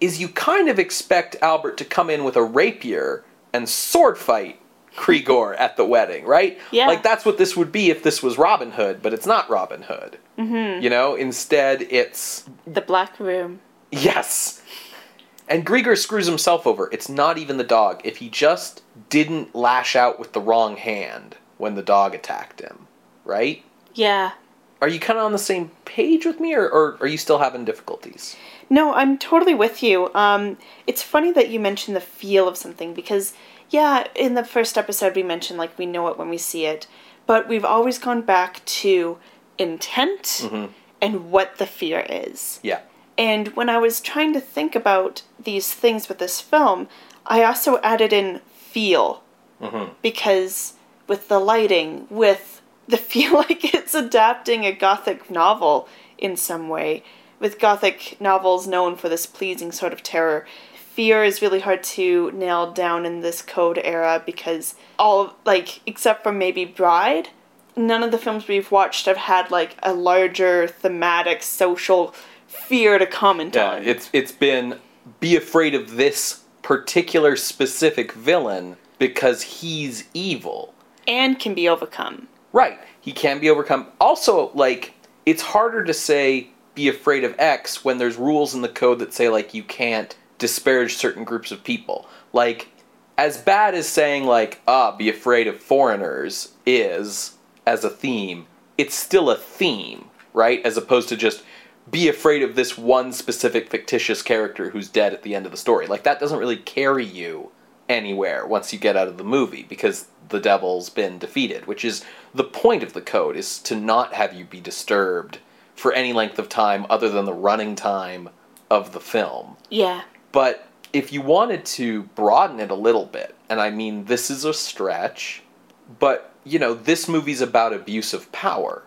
is you kind of expect Albert to come in with a rapier and sword fight Grigor at the wedding, right? Yeah. Like that's what this would be if this was Robin Hood, but it's not Robin Hood. Mm-hmm. You know, instead it's The Black Room. Yes. And Grigor screws himself over. It's not even the dog. If he just didn't lash out with the wrong hand when the dog attacked him, right? Yeah. Are you kind of on the same page with me, or, or are you still having difficulties? No, I'm totally with you. Um, it's funny that you mentioned the feel of something because, yeah, in the first episode we mentioned like we know it when we see it, but we've always gone back to intent and what the fear is. Yeah. And when I was trying to think about these things with this film, I also added in feel. Because with the lighting, with (laughs) feel like it's adapting a gothic novel in some way, with gothic novels known for this pleasing sort of terror, fear is really hard to nail down in this code era because all, like, except for maybe Bride, none of the films we've watched have had like a larger thematic social fear to comment Yeah, on. it's it's been be afraid of this particular specific villain because he's evil. and can be overcome. Right. He can be overcome. Also, like, it's harder to say be afraid of X when there's rules in the code that say, like, you can't disparage certain groups of people. Like, as bad as saying, like, ah, be afraid of foreigners is as a theme, it's still a theme, right? As opposed to just be afraid of this one specific fictitious character who's dead at the end of the story. Like, that doesn't really carry you anywhere once you get out of the movie because the devil's been defeated, which is the point of the code is to not have you be disturbed for any length of time other than the running time of the film. Yeah. But if you wanted to broaden it a little bit, and I mean this is a stretch, but you know, this movie's about abuse of power.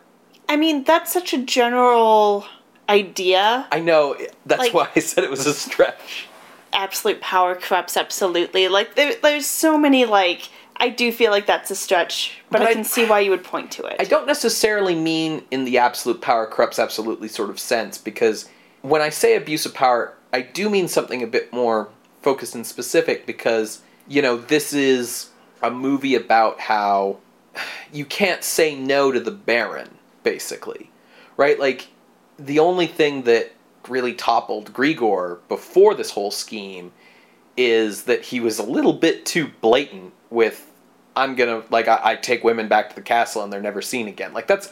I mean, that's such a general idea. I know that's Like- why I said it was a stretch. Absolute power corrupts absolutely. Like, there, there's so many, like, I do feel like that's a stretch, but, But I I- can see why you would point to it. I don't necessarily mean in the absolute power corrupts absolutely sort of sense because when I say abuse of power, I do mean something a bit more focused and specific because, you know, this is a movie about how you can't say no to the Baron, basically. Right? Like, the only thing that really toppled Grigor before this whole scheme is that he was a little bit too blatant with I'm gonna like I, I take women back to the castle and they're never seen again. Like that's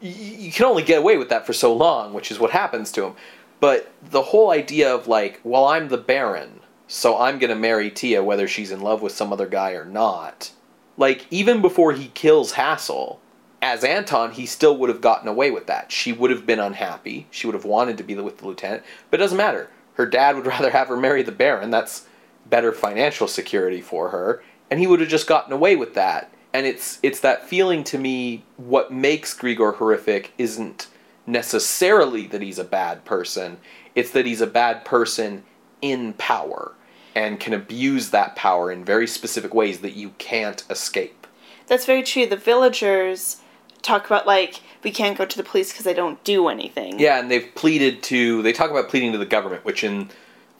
you can only get away with that for so long, which is what happens to him. But the whole idea of like, well, I'm the Baron, so I'm gonna marry Tia whether she's in love with some other guy or not. Like even before he kills Hassel, as Anton, he still would have gotten away with that. She would have been unhappy. She would have wanted to be with the lieutenant, but it doesn't matter. her dad would (laughs) rather have her marry the Baron. That's better financial security for her, and he would have just gotten away with that. And it's it's that feeling to me. What makes Grigor horrific isn't necessarily that he's a bad person. It's that he's a bad person in power and can abuse that power in very specific ways that you can't escape. That's very true. The villagers talk about like we can't go to the police because they don't do anything. Yeah, and they've pleaded to. They talk about pleading to the government, which in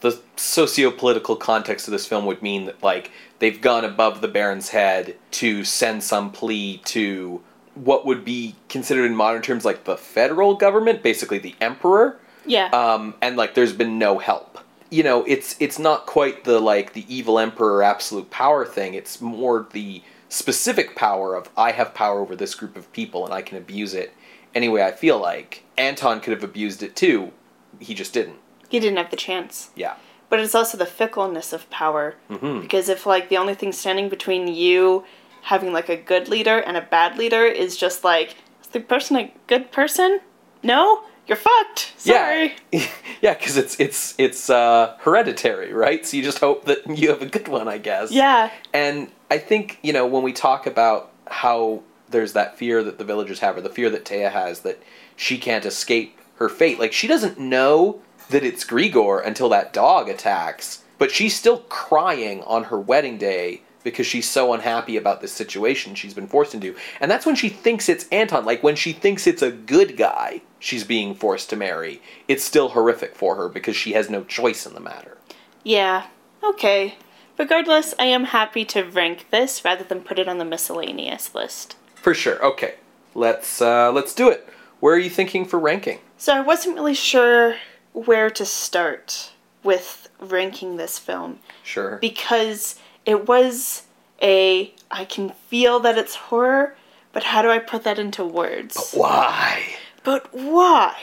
the socio-political context of this film would mean that like they've gone above the Baron's head to send some plea to what would be considered in modern terms like the federal government, basically the emperor. Yeah. Um, and like there's been no help. You know, it's it's not quite the like the evil emperor absolute power thing. It's more the specific power of I have power over this group of people and I can abuse it any way I feel like. Anton could have abused it too. He just didn't. he didn't have the chance. Yeah. But it's also the fickleness of power. Mhm. Because if like the only thing standing between you having like a good leader and a bad leader is just like is the person a good person? No, you're fucked. Sorry. (laughs) Yeah, yeah, because it's it's it's uh, hereditary, right? So you just hope that you have a good one, I guess. Yeah. And I think you know when we talk about how there's that fear that the villagers have, or the fear that Taya has that she can't escape her fate. Like she doesn't know that it's Grigor until that dog attacks, but she's still crying on her wedding day because she's so unhappy about this situation she's been forced into. And that's when she thinks it's Anton. Like when she thinks it's a good guy she's being forced to marry, it's still horrific for her because she has no choice in the matter. Yeah. Okay. Regardless, I am happy to rank this rather than put it on the miscellaneous list. For sure. Okay. Let's uh let's do it. Where are you thinking for ranking? So I wasn't really sure where to start with ranking this film Sure. because it was a I can feel that it's horror, but how do I put that into words? But Why? But why?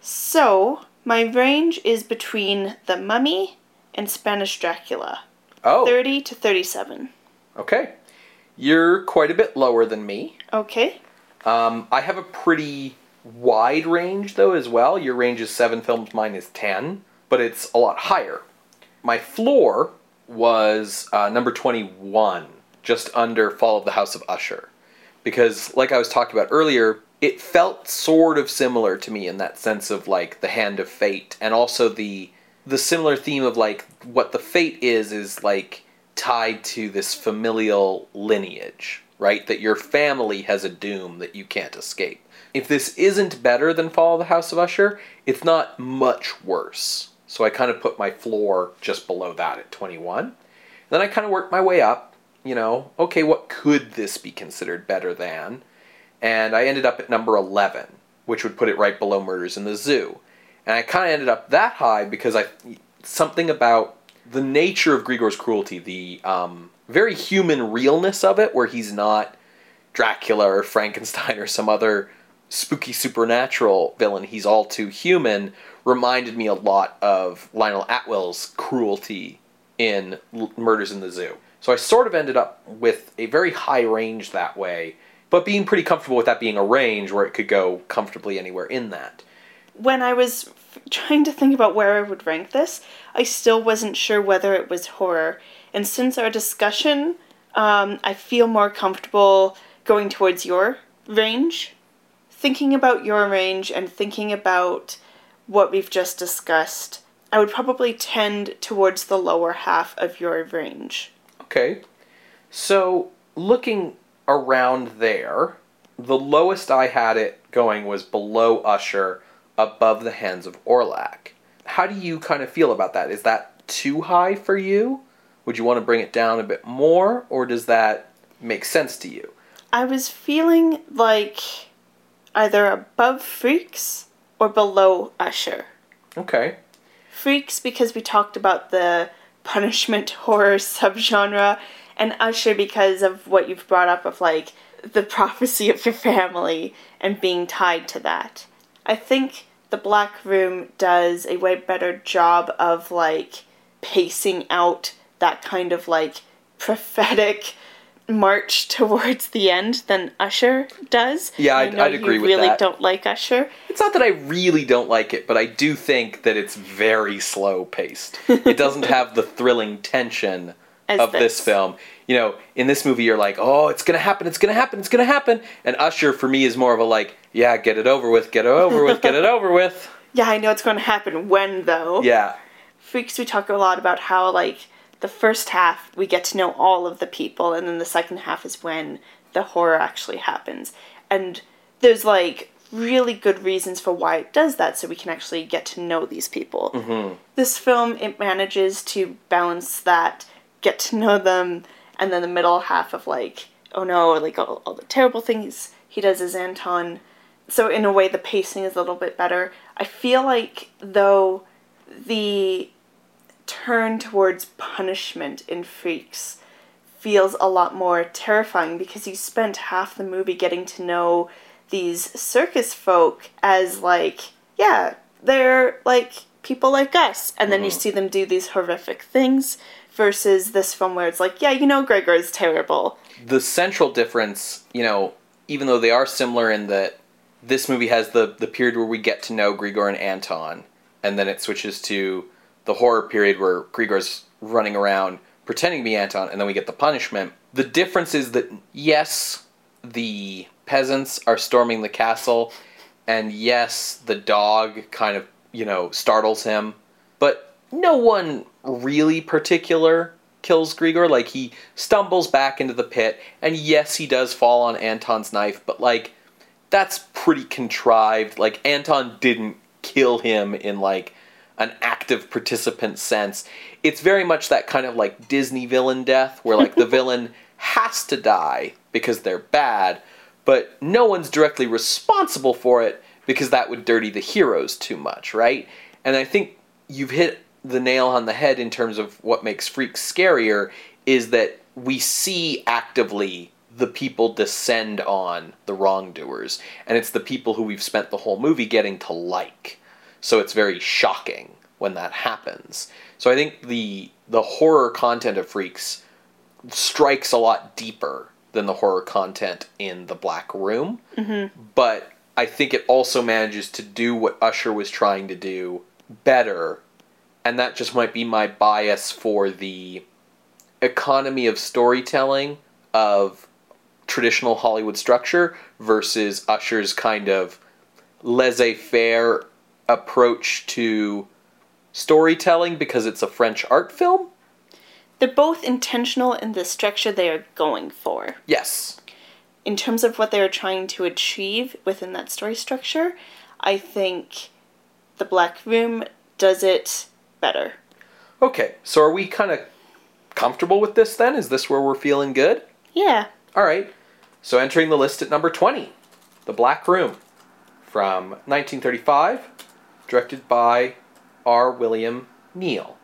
So, my range is between The Mummy and Spanish Dracula. Oh. 30 to 37. Okay. You're quite a bit lower than me. Okay. Um, I have a pretty wide range though as well. Your range is seven films, mine is ten, but it's a lot higher. My floor was uh, number twenty-one, just under Fall of the House of Usher, because like I was talking about earlier, it felt sort of similar to me in that sense of like the hand of fate, and also the the similar theme of like what the fate is is like tied to this familial lineage, right? That your family has a doom that you can't escape. If this isn't better than Fall of the House of Usher, it's not much worse. So I kind of put my floor just below that at 21. Then I kind of worked my way up, you know, okay, what could this be considered better than? And I ended up at number 11, which would put it right below Murders in the Zoo. And I kind of ended up that high because I something about the nature of Grigor's cruelty, the um, very human realness of it, where he's not Dracula or Frankenstein or some other spooky supernatural villain. He's all too human. Reminded me a lot of Lionel Atwill's cruelty in L- Murders in the Zoo. So I sort of ended up with a very high range that way, but being pretty comfortable with that being a range where it could go comfortably anywhere in that. When I was trying to think about where I would rank this, I still wasn't sure whether it was horror. And since our discussion, um, I feel more comfortable going towards your range. Thinking about your range and thinking about what we've just discussed, I would probably tend towards the lower half of your range. Okay. So, looking around there, the lowest I had it going was below Usher, above the hands of Orlac. How do you kind of feel about that? Is that too high for you? Would you want to bring it down a bit more, or does that make sense to you? I was feeling like either above Freaks or below Usher. Okay. Freaks because we talked about the punishment (laughs) horror subgenre, and Usher because of what you've brought up of like the prophecy of your family and being tied to that. I think the Black Room does a way better job of like pacing out that kind of like prophetic (laughs) march towards the end than Usher does. Yeah, I I'd- I'd you agree with really that. don't like Usher. It's not that I really don't like it, but I do think that it's very slow paced. It doesn't (laughs) have the thrilling tension As of this. this. film. You know, in this movie, you're like, oh, it's gonna happen, it's gonna happen, it's gonna happen. And Usher, for me, is more of a like, yeah, get it over with, get it over with, get it (laughs) over with. Yeah, I know it's going to happen when though. Yeah. Freaks, we talk a lot about how like the first half we get to know all of the people, and then the second half is when the horror actually happens. And there's like really good reasons for why it does that, so we can actually get to know these people. Mm-hmm. This film it manages to balance that, get to know them, and then the middle half of like, oh no, like all, all the terrible things he does as Anton. So in a way, the pacing is a little bit better. I feel like though the turn towards punishment in Freaks feels a lot more terrifying because you spent half the movie getting to know these circus folk as like yeah they're like people like us. And then you mm-hmm. see them do these horrific things versus this film where it's like yeah you know Gregor is terrible. The central difference, you know, even though they are similar in that this movie has the the period where we get to know Grigor and Anton, and then it switches to the horror period where Grigor's running around pretending to be Anton, and then we get the punishment. The difference is that yes, the peasants are storming the castle, and yes, the dog kind of you know startles him, but no one really particular kills Grigor. Like he stumbles back into the pit, and yes, he does fall on Anton's knife, but like that's pretty contrived. Like Anton didn't kill him in like an active participant sense. It's very much that kind of like Disney villain death where like the (laughs) villain has to die because they're bad, but no one's directly responsible for it because that would dirty the heroes too much, right? And I think you've hit the nail on the head in terms of what makes Freaks scarier is that we see actively the people descend on the wrongdoers, and it's the people who we've spent the whole movie getting to like. So it's very shocking when that happens. So I think the the horror content of Freaks strikes a lot deeper than the horror content in the Black Room. Mm-hmm. But I think it also manages to do what Usher was trying to do better. And that just might be my bias for the economy of storytelling of traditional Hollywood structure versus Usher's kind of laissez faire approach to storytelling because it's a French art film. they're both intentional in the structure they are going for Yes. in terms of what they're trying to achieve within that story structure, I think the Black Room does it better. Okay, so are we kind of comfortable with this then? Is this where we're feeling good? Yeah. All right. So entering the list at number 20, The Black Room from 1935, directed by R. William Neill.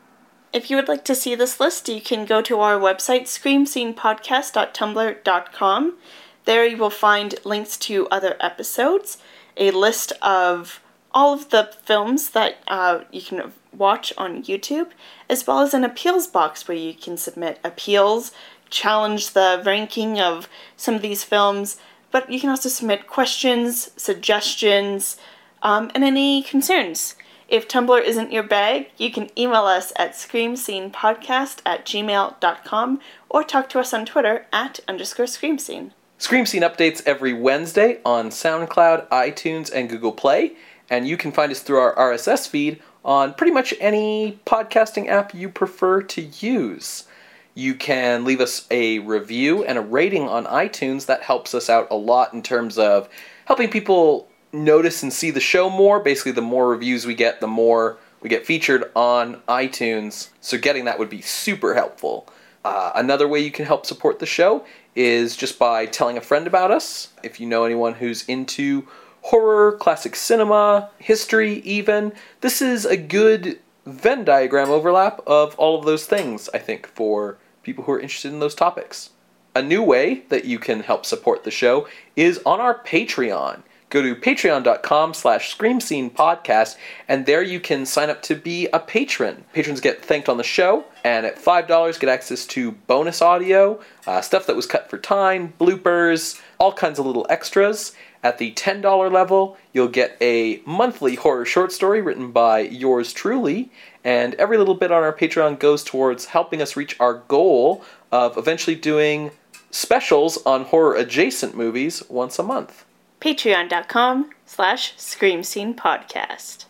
If you would like to see this list, you can go to our website, screamscenepodcast.tumblr.com. There you will find links to other episodes, a list of all of the films that uh, you can watch on YouTube, as well as an appeals box where you can submit appeals, challenge the ranking of some of these films, but you can also submit questions, suggestions, um, and any concerns. If Tumblr isn't your bag, you can email us at screamscenepodcast at gmail.com or talk to us on Twitter at underscore screamscene. Scream Scene updates every Wednesday on SoundCloud, iTunes, and Google Play, and you can find us through our RSS feed on pretty much any podcasting app you prefer to use. You can leave us a review and a rating on iTunes. That helps us out a lot in terms of helping people notice and see the show more. Basically, the more reviews we get, the more we get featured on iTunes. So, getting that would be super helpful. Uh, another way you can help support the show is just by telling a friend about us. If you know anyone who's into horror, classic cinema, history, even, this is a good Venn diagram overlap of all of those things, I think, for people who are interested in those topics. A new way that you can help support the show is on our Patreon. go to patreon.com slash scream scene podcast and there you can sign up to be a patron patrons get thanked on the show and at $5 get access to bonus audio uh, stuff that was cut for time bloopers all kinds of little extras at the $10 level you'll get a monthly horror short story written by yours truly and every little bit on our patreon goes towards helping us reach our goal of eventually doing specials on horror adjacent movies once a month Patreon.com slash Scream Scene Podcast.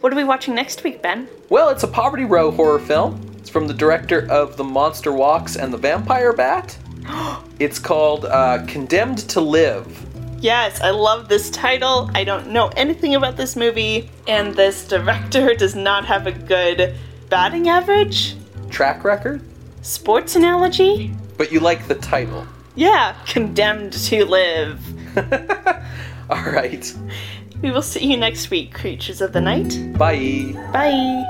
What are we watching next week, Ben? Well, it's a Poverty Row horror film. It's from the director of The Monster Walks and The Vampire Bat. (gasps) it's called uh, Condemned to Live. Yes, I love this title. I don't know anything about this movie, and this director (laughs) does not have a good batting average, Track record? sports analogy. But you like the title. Yeah, condemned to live. (laughs) All right. We will see you next week, creatures of the night. Bye. Bye.